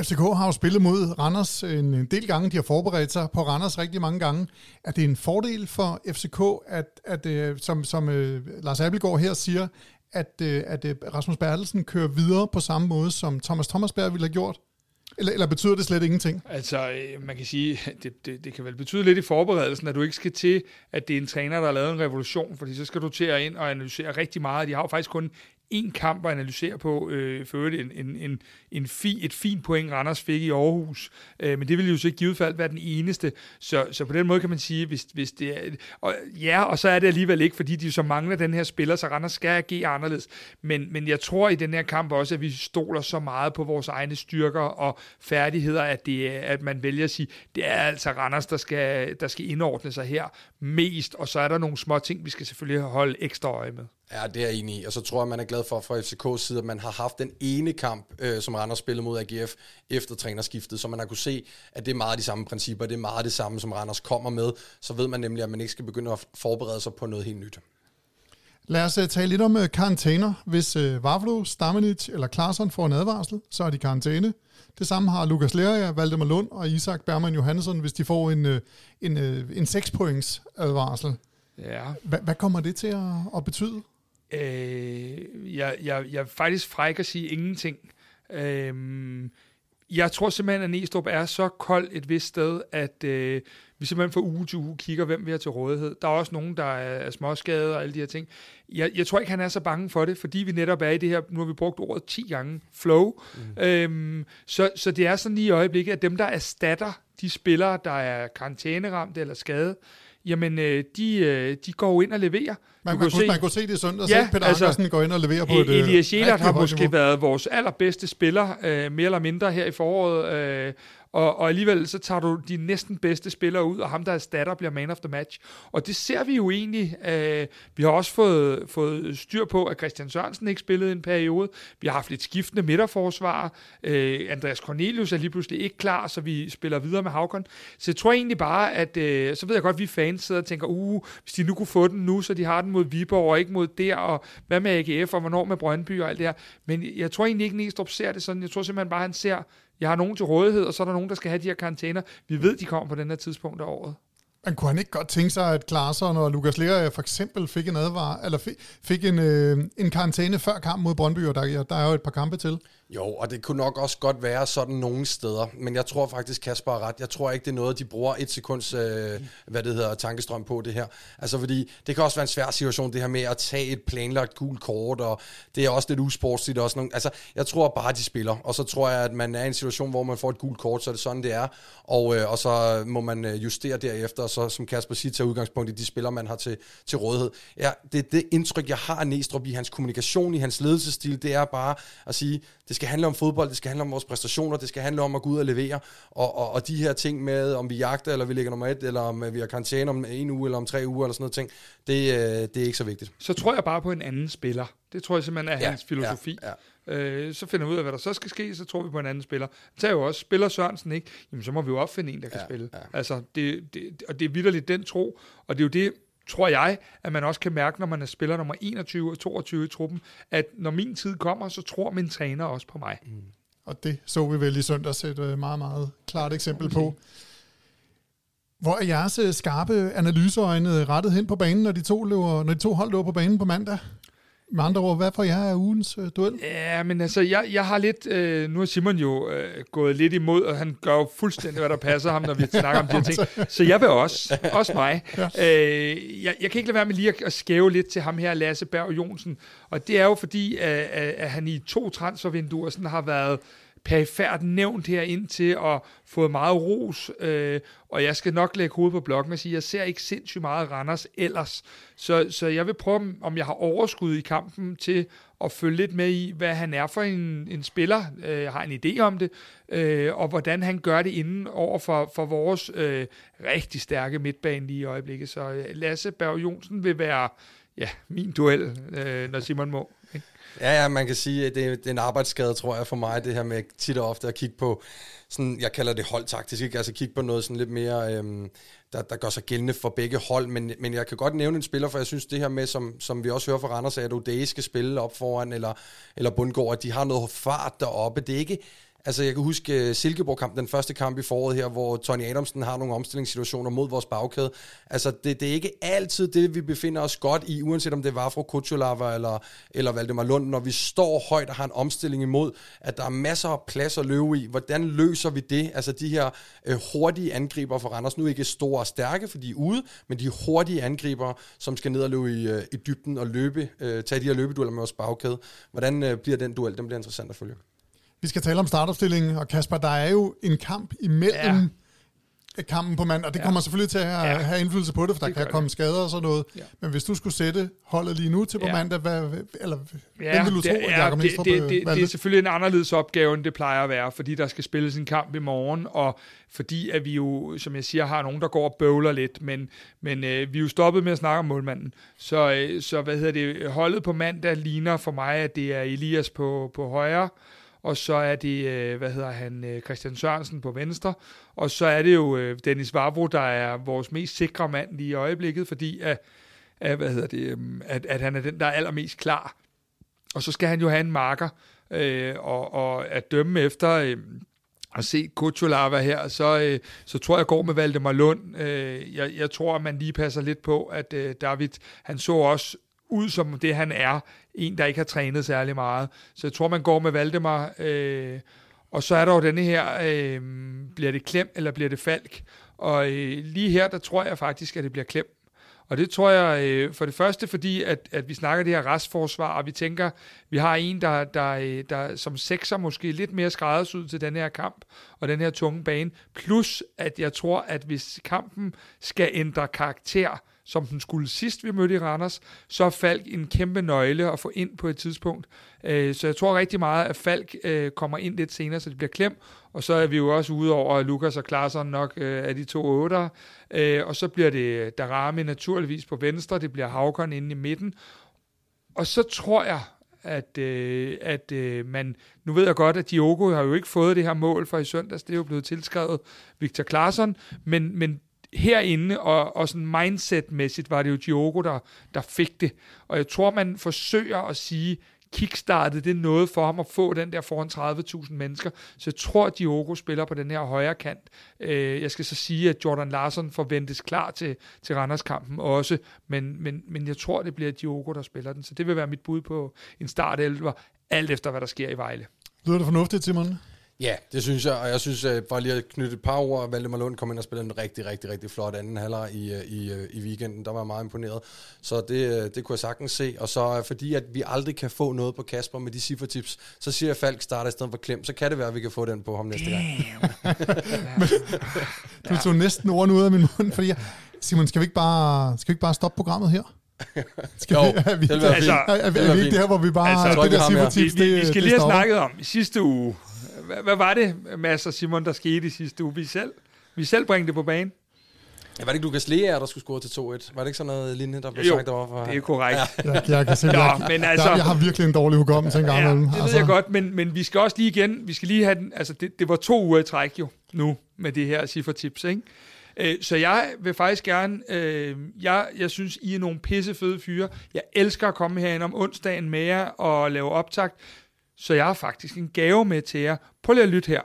FCK har jo spillet mod Randers en, del gange. De har forberedt sig på Randers rigtig mange gange. Er det en fordel for FCK, at, at øh, som, som øh, Lars Abelgaard her siger, at, øh, at øh, Rasmus Bertelsen kører videre på samme måde, som Thomas Thomasberg ville have gjort? Eller, eller betyder det slet ingenting? Altså, øh, man kan sige, *laughs* det, det, det kan vel betyde lidt i forberedelsen, at du ikke skal til, at det er en træner, der har lavet en revolution, fordi så skal du til at ind og analysere rigtig meget. De har jo faktisk kun en kamp at analysere på, øh, for øvrigt en, en, en, en fi, et fint point, Randers fik i Aarhus, øh, men det ville jo så i givet fald være den eneste, så, så på den måde kan man sige, hvis, hvis det er, og, ja, og så er det alligevel ikke, fordi de så mangler den her spiller, så Randers skal agere anderledes, men, men jeg tror i den her kamp også, at vi stoler så meget på vores egne styrker og færdigheder, at, det, at man vælger at sige, det er altså Randers, der skal, der skal indordne sig her mest, og så er der nogle små ting, vi skal selvfølgelig holde ekstra øje med. Ja, det er jeg enig i. Og så tror jeg, man er glad for fra FCK's side, at man har haft den ene kamp, øh, som Randers spillede mod AGF efter trænerskiftet, så man har kunne se, at det er meget de samme principper, det er meget det samme, som Randers kommer med. Så ved man nemlig, at man ikke skal begynde at forberede sig på noget helt nyt. Lad os uh, tale lidt om uh, karantæner. Hvis uh, Vavlo, Stamenic eller Klarsson får en advarsel, så er de i karantæne. Det samme har Lukas Leria, Valdemar Lund og Isak Bergman Johansson, hvis de får en, uh, en, uh, en 6 points advarsel. Ja. Hva, hvad kommer det til at, at betyde? Øh, jeg, jeg, jeg er faktisk fræk at sige ingenting. Øh, jeg tror simpelthen, at Næstrup er så kold et vist sted, at øh, vi simpelthen fra uge til uge kigger, hvem vi har til rådighed. Der er også nogen, der er, er småskade og alle de her ting. Jeg, jeg tror ikke, han er så bange for det, fordi vi netop er i det her, nu har vi brugt ordet 10 gange, flow. Mm. Øhm, så, så det er sådan lige i øjeblikket, at dem, der erstatter de spillere, der er karantæneramte eller skade, jamen øh, de, øh, de går jo ind og leverer. Man, Du man, kan kunne, se- man kunne se det i søndag, Ja, Peter altså, Ankersen går ind og leverer på et øh, Elias rigtig har måske været vores allerbedste spiller, øh, mere eller mindre her i foråret, øh, og, og alligevel så tager du de næsten bedste spillere ud, og ham der erstatter bliver man of the match. Og det ser vi jo egentlig. Øh, vi har også fået, fået styr på, at Christian Sørensen ikke spillede en periode. Vi har haft lidt skiftende midterforsvar. Øh, Andreas Cornelius er lige pludselig ikke klar, så vi spiller videre med Havkon. Så jeg tror egentlig bare, at øh, så ved jeg godt, at vi fans sidder og tænker, uh, hvis de nu kunne få den nu, så de har den mod Viborg og ikke mod der, og hvad med AGF, og hvornår med Brøndby og alt det her. Men jeg tror egentlig ikke, Næstrup ser det sådan. Jeg tror simpelthen bare, han ser, jeg har nogen til rådighed, og så er der nogen, der skal have de her karantæner. Vi ved, de kommer på den her tidspunkt af året. Men kunne han ikke godt tænke sig, at Klaarsson og Lukas Lea for eksempel fik en advar, eller fik, fik en, øh, en karantæne før kamp mod Brøndby, og der, der er jo et par kampe til. Jo, og det kunne nok også godt være sådan nogle steder, men jeg tror faktisk, Kasper har ret. Jeg tror ikke, det er noget, de bruger et sekunds, øh, hvad det hedder, tankestrøm på det her. Altså fordi, det kan også være en svær situation, det her med at tage et planlagt gult kort, og det er også lidt usportsligt. Også nogle, altså, jeg tror bare, de spiller, og så tror jeg, at man er i en situation, hvor man får et gult kort, så er det sådan, det er, og, øh, og så må man øh, justere derefter, og så, som Kasper siger, tage udgangspunkt i de spillere, man har til, til rådighed. Ja, det, det indtryk, jeg har af Næstrup i hans kommunikation, i hans ledelsesstil, det er bare at sige, det skal handle om fodbold, det skal handle om vores præstationer, det skal handle om at gå ud og levere, og, og, og de her ting med, om vi jagter, eller vi ligger nummer et, eller om vi har karantæne om en uge, eller om tre uger, eller sådan noget ting, det, øh, det er ikke så vigtigt. Så tror jeg bare på en anden spiller. Det tror jeg simpelthen er Ja, hans filosofi. ja, Øh, så finder vi ud af, hvad der så skal ske, så tror vi på en anden spiller. Så er jo også, spiller Sørensen ikke, jamen så må vi jo opfinde en, der kan Ja, spille. ja. Altså, det, det, og det er vidderligt den tro, og det er jo det, tror jeg, at man også kan mærke, når man er spiller nummer 21 og 22 i truppen, at når min tid kommer, så tror min træner også på mig. Mm. Og det så vi vel i søndags et øh, meget, meget klart eksempel på. Hvor er jeres øh, skarpe analyseøjne rettet hen på banen, når de to, løber, når de to hold løber på banen på mandag? Med andre ord, hvad for jer er ugens øh, duel? Ja, men altså, jeg, jeg har lidt... Øh, nu er Simon jo øh, gået lidt imod, og han gør jo fuldstændig, hvad der passer ham, når vi snakker om de her ting. *laughs* Så jeg vil også. Også mig. Ja. Øh, jeg, jeg kan ikke lade være med lige at, at skæve lidt til ham her, Lasse Berg Jonsen. Og det er jo fordi, at, at, at han i to transfervinduer sådan har været perifært nævnt her indtil og fået meget ros, øh, og jeg skal nok lægge hovedet på blokken og sige, at jeg ser ikke sindssygt meget Randers ellers. Så, så jeg vil prøve, om- jeg har overskud i kampen til at følge lidt med i, hvad han er for en, en spiller. Øh, Jeg har en idé om det, øh, og hvordan han gør det inden over for, for vores øh, rigtig stærke midtbane lige i øjeblikket. Så øh, Lasse Berg Jonsen vil være ja, min duel, øh, når Simon må. Ja, ja, man kan sige, at det, er- det er en arbejdsskade, tror jeg, for mig, det her med tit og ofte at kigge på, sådan, jeg kalder det holdtaktisk, ikke? altså kigge på noget sådan lidt mere, øhm, der, der gør sig gældende for begge hold, men, men jeg kan godt nævne en spiller, for jeg synes det her med, som, som vi også hører fra Randers, at O'Day skal spille op foran, eller, eller Bundgaard, at de har noget fart deroppe, det er ikke, Altså, jeg kan huske uh, Silkeborg-kampen, den første kamp i foråret her, hvor Tony Adamsen har nogle omstillingssituationer mod vores bagkæde. Altså, det, det er ikke altid det, vi befinder os godt i, uanset om det var fra Kutsulava eller, eller Valdemar Lund, når vi står højt og har en omstilling imod, at der er masser af plads at løbe i. Hvordan løser vi det? Altså, de her øh, hurtige angriber for Randers, nu ikke store og stærke, for de er ude, men de hurtige angriber, som skal ned og løbe i, øh, i dybden og løbe, øh, tage de her løbedueller med vores bagkæde. Hvordan øh, bliver den duel? Den bliver interessant at følge. Vi skal tale om startopstillingen, og Kasper, der er jo en kamp imellem ja. kampen på mand, og det Ja. kommer selvfølgelig til at have, Ja. have indflydelse på det, for der Det kan komme skader og sådan noget. Ja. Men hvis du skulle sætte holdet lige nu til på Ja. mandag, hvad, eller Ja, hvem vil du det, tro, at er, Jacob det, Nielstrup det, det, det valgte? er selvfølgelig en anderledes opgave, end det plejer at være, fordi der skal spilles en kamp i morgen, og fordi at vi jo, som jeg siger, har nogen, der går og bøvler lidt, men, men øh, vi er jo stoppet med at snakke om målmanden. Så, øh, så hvad hedder det, holdet på mandag ligner for mig, at det er Elias på, på højre, og så er det, øh, hvad hedder han, øh, Christian Sørensen på venstre, og så er det jo øh, Dennis Vavro, der er vores mest sikre mand lige i øjeblikket, fordi at, at, hvad hedder det, øhm, at, at han er den, der er allermest klar. Og så skal han jo have en marker, øh, og, og at dømme efter øh, at se Kuchulava her, så, øh, så tror jeg, jeg går med Valdemar Lund. Øh, jeg, jeg tror, at man lige passer lidt på, at øh, David, han så også ud som det, han er. En, der ikke har trænet særlig meget. Så jeg tror, man går med Valdemar. Øh, og så er der jo denne her, øh, bliver det Klem, eller bliver det Falk? Og øh, lige her, der tror jeg faktisk, at det bliver Klem. Og det tror jeg øh, for det første, fordi at, at vi snakker det her restforsvar, og vi tænker, vi har en, der, der, øh, der som sekser måske lidt mere skræddersyet til den her kamp, og den her tunge bane. Plus, at jeg tror, at hvis kampen skal ændre karakter, som den skulle sidst, vi mødte i Randers, så er Falk en kæmpe nøgle at få ind på et tidspunkt. Øh, Så jeg tror rigtig meget, at Falk øh, kommer ind lidt senere, så det bliver klemt. Og så er vi jo også ude over, at Lukas og Klaarsson nok øh, er de to otter. Øh, og så bliver det Darami naturligvis på venstre, det bliver Havkon inde i midten. Og så tror jeg, at, øh, at øh, man, nu ved jeg godt, at Diogo har jo ikke fået det her mål for i søndags, det er jo blevet tilskrevet Victor Claesson, men, men herinde, og, og sådan mindset-mæssigt, var det jo Diogo, der, der fik det. Og jeg tror, man forsøger at sige, kickstartede det noget for ham at få den der foran 30.000 mennesker. Så jeg tror, at Diogo spiller på den her højre kant. Øh, jeg skal så sige, at Jordan Larsen forventes klar til, til Randers-kampen også, men, men, men jeg tror, det bliver Diogo, der spiller den. Så det vil være mit bud på en startelver, alt efter hvad der sker i Vejle. Lyder det fornuftigt, Simon? Ja, det synes jeg, og jeg synes, at bare lige at knytte et par ord, Valdemar Lund kom ind og spillede en rigtig, rigtig, rigtig flot anden halvleg i, øh, i, øh, i weekenden, der var jeg meget imponeret. Så det, øh, det kunne jeg sagtens se, og så fordi at vi aldrig kan få noget på Kasper med de cifretips, så siger jeg, at Falk starter i stedet for Klem, så kan det være, at vi kan få den på ham næste gang. *laughs* Du tog næsten ordene ud af min mund, fordi jeg, Simon, skal vi ikke bare, skal vi ikke bare stoppe programmet her? *laughs* Skal Jo, vi, er vi, det Altså, er, er, Det er, er vi ikke det her, hvor vi bare... Altså, Altså, det ikke, der vi har mere. cifretips, Vi, vi, det, vi skal det lige have snakket om i sidste uge. Hvad, hvad var det, Mads og Simon, der skete i sidste uge? Vi selv, vi selv bringte det på banen. Ja, var det ikke Lukas Lea, der skulle score til 2-1? Var det ikke sådan noget lignende, der blev Jo, sagt derovre? Det er korrekt. Ja, Jeg, jeg kan se, Nå, jeg, men altså- jeg, jeg har virkelig en dårlig hukommelse en gang ja imellem. det ved jeg godt, men, men vi skal også lige igen, vi skal lige have den, altså det, det var to uger i træk jo, nu, med det her cifretips, ikke? Øh, Så jeg vil faktisk gerne, øh, jeg, jeg synes, I er nogle pissefede fyre. Jeg elsker at komme herind om onsdagen med jer og lave optakt. Så jeg har faktisk en gave med til jer. Prøv lige at lytte her.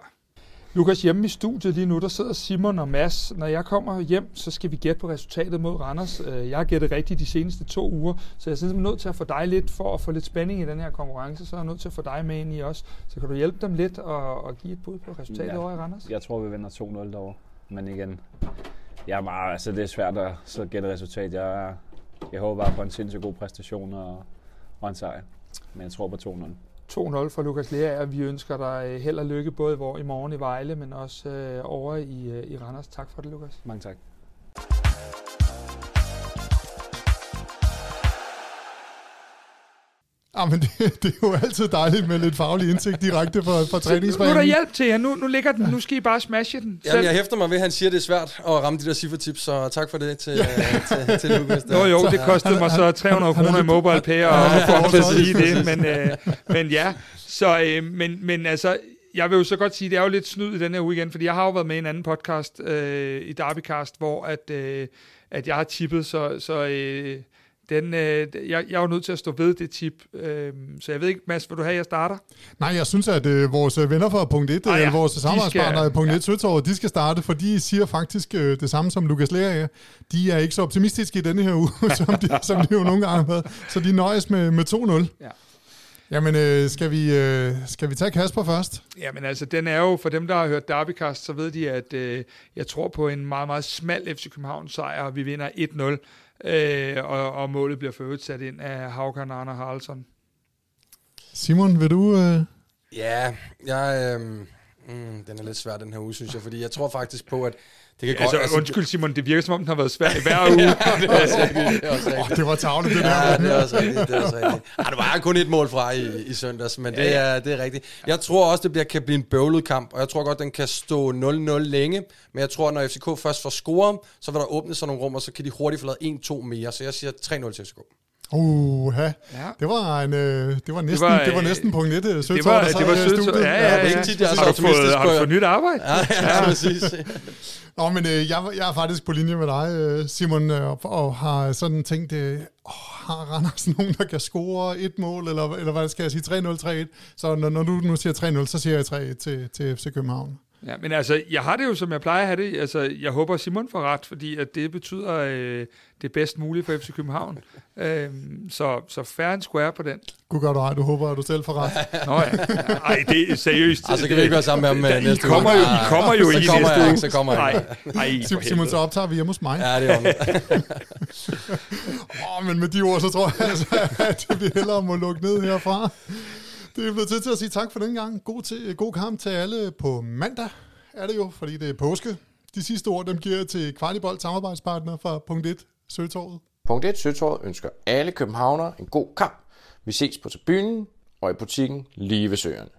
Lukas, hjemme i studiet lige nu, der sidder Simon og Mads. Når jeg kommer hjem, så skal vi gætte på resultatet mod Randers. Øh, Jeg har gættet rigtigt de seneste to uger, så jeg er simpelthen nødt til at få dig lidt, for at få lidt spænding i den her konkurrence, så er jeg nødt til at få dig med ind i også. Så kan du hjælpe dem lidt og, og give et bud på resultatet Ja. over i Randers? Jeg tror, vi vinder 2-0 derovre. Men igen, jeg er meget, altså det er svært at så gætte resultat. Jeg, jeg håber bare på en sindssygt god præstation og, og en sejr. Men jeg tror på 2-0. 2-0 for Lukas Lea, og vi ønsker dig øh, held og lykke både hvor i morgen i Vejle, men også øh, over i, øh, i Randers. Tak for det, Lukas. Mange tak. Ja, men det, *laughs* det er jo altid dejligt med lidt faglig indsigt direkte fra, fra *laughs* Nu er der træningsbanen. hjælp til jer. Nu, nu ligger den. Nu skal I bare smashe den. Jamen, jeg hæfter mig ved, at han siger, at det er svært at ramme de der cifretips, så tak for det til, *laughs* til, til Lukas. Nå jo, det kostede mig så 300 kroner i mobile pay og ham til at sige det, men, øh, men ja. Så, øh, men, men altså, jeg vil jo så godt sige, det er jo lidt snyd i den her uge igen, fordi jeg har jo været med i en anden podcast, øh, i Derbycast, hvor at, øh, at jeg har tippet, så, så øh, den, øh, jeg, jeg er jo nødt til at stå ved det tip. Øh, så jeg ved ikke, Mads, vil du have, at jeg starter? Nej, jeg synes, at øh, vores venner fra punkt 1, Ah, ja. vores samarbejdspartnere i punkt 1 ja. ja. Søtorvet, de skal starte, for de siger faktisk øh, det samme som Lukas Lea. De er ikke så optimistiske i denne her uge, *laughs* som, de, som de jo nogle gange har været. Så de nøjes med, med 2-0. Ja. Jamen, øh, skal, vi, øh, skal vi tage Kasper først? Jamen altså, den er jo, for dem, der har hørt Derbycast, så ved de, at øh, jeg tror på en meget, meget smal FC København sejr, og vi vinder 1-0, øh, og, og målet bliver for øvrigt sat ind af Haukan Arne Haraldsson. Simon, vil du... Øh... Ja, jeg, øhm, mm, den er lidt svær den her uge, synes jeg, fordi jeg tror faktisk på, at det kan Altså, godt... undskyld Simon, det virker som om, den har været svær i hver *laughs* uge. det er også rigtigt. Det også Oh, rigtigt. det var tavligt, det Ja, der. det er også rigtigt. Det er også rigtigt. Ej, det var kun et mål fra i, i søndags, men det Ja, ja. er, det er rigtigt. Jeg tror også, det bliver, kan blive en bøvlet kamp, og jeg tror godt, den kan stå 0-0 længe, men jeg tror, når FCK først får scoret, så vil der åbne sig nogle rum, og så kan de hurtigt få lavet 1-2 mere, så jeg siger 3-0 til FCK. Uh, ja. Ja. Det var, en, øh, det var næsten, det var, det var øh, næsten punkt 1 øh, Det var, det var sødt. Ja, ja, det er ja. ikke tit, jeg er så Har du fået, optimistisk har du fået nyt arbejde? Ja, ja, præcis. Nå, men øh, jeg, jeg er faktisk på linje med dig, øh, Simon, øh, og, og har sådan tænkt, øh, åh, har Randers *laughs* nogen, der kan score et mål, eller, eller hvad skal jeg sige, 3-0, 3-1? Så når, når du nu siger 3-0, så siger jeg 3-1 til, til FC København. Ja, men altså, jeg har det jo, som jeg plejer at have det. Altså, jeg håber, Simon får ret, fordi at det betyder øh, det bedst mulige for FC København. *laughs* øhm, så, så fair and square på den. Gud gør du ej, du håber, at du selv får ret. Nå ja. Ej, det er seriøst. Altså, kan vi ikke være sammen med ham Der- øh, næste I kommer uge? jo, I kommer jo Så i kommer næste jeg uge. så kommer jeg Nej, ej, Simon, helvede. så optager vi hjemme hos mig. Ja, det er *laughs* Åh, men med de ord, så tror jeg, altså, at vi hellere må lukke ned herfra. Det er blevet tid til at sige tak for den gang. God, til, god kamp til alle på mandag, er det jo, fordi det er påske. De sidste ord, dem giver jeg til Kvartibold samarbejdspartner fra punkt 1, Søtorvet. Punkt 1 Søtorvet ønsker alle københavnere en god kamp. Vi ses på tribunen og i butikken lige ved søerne.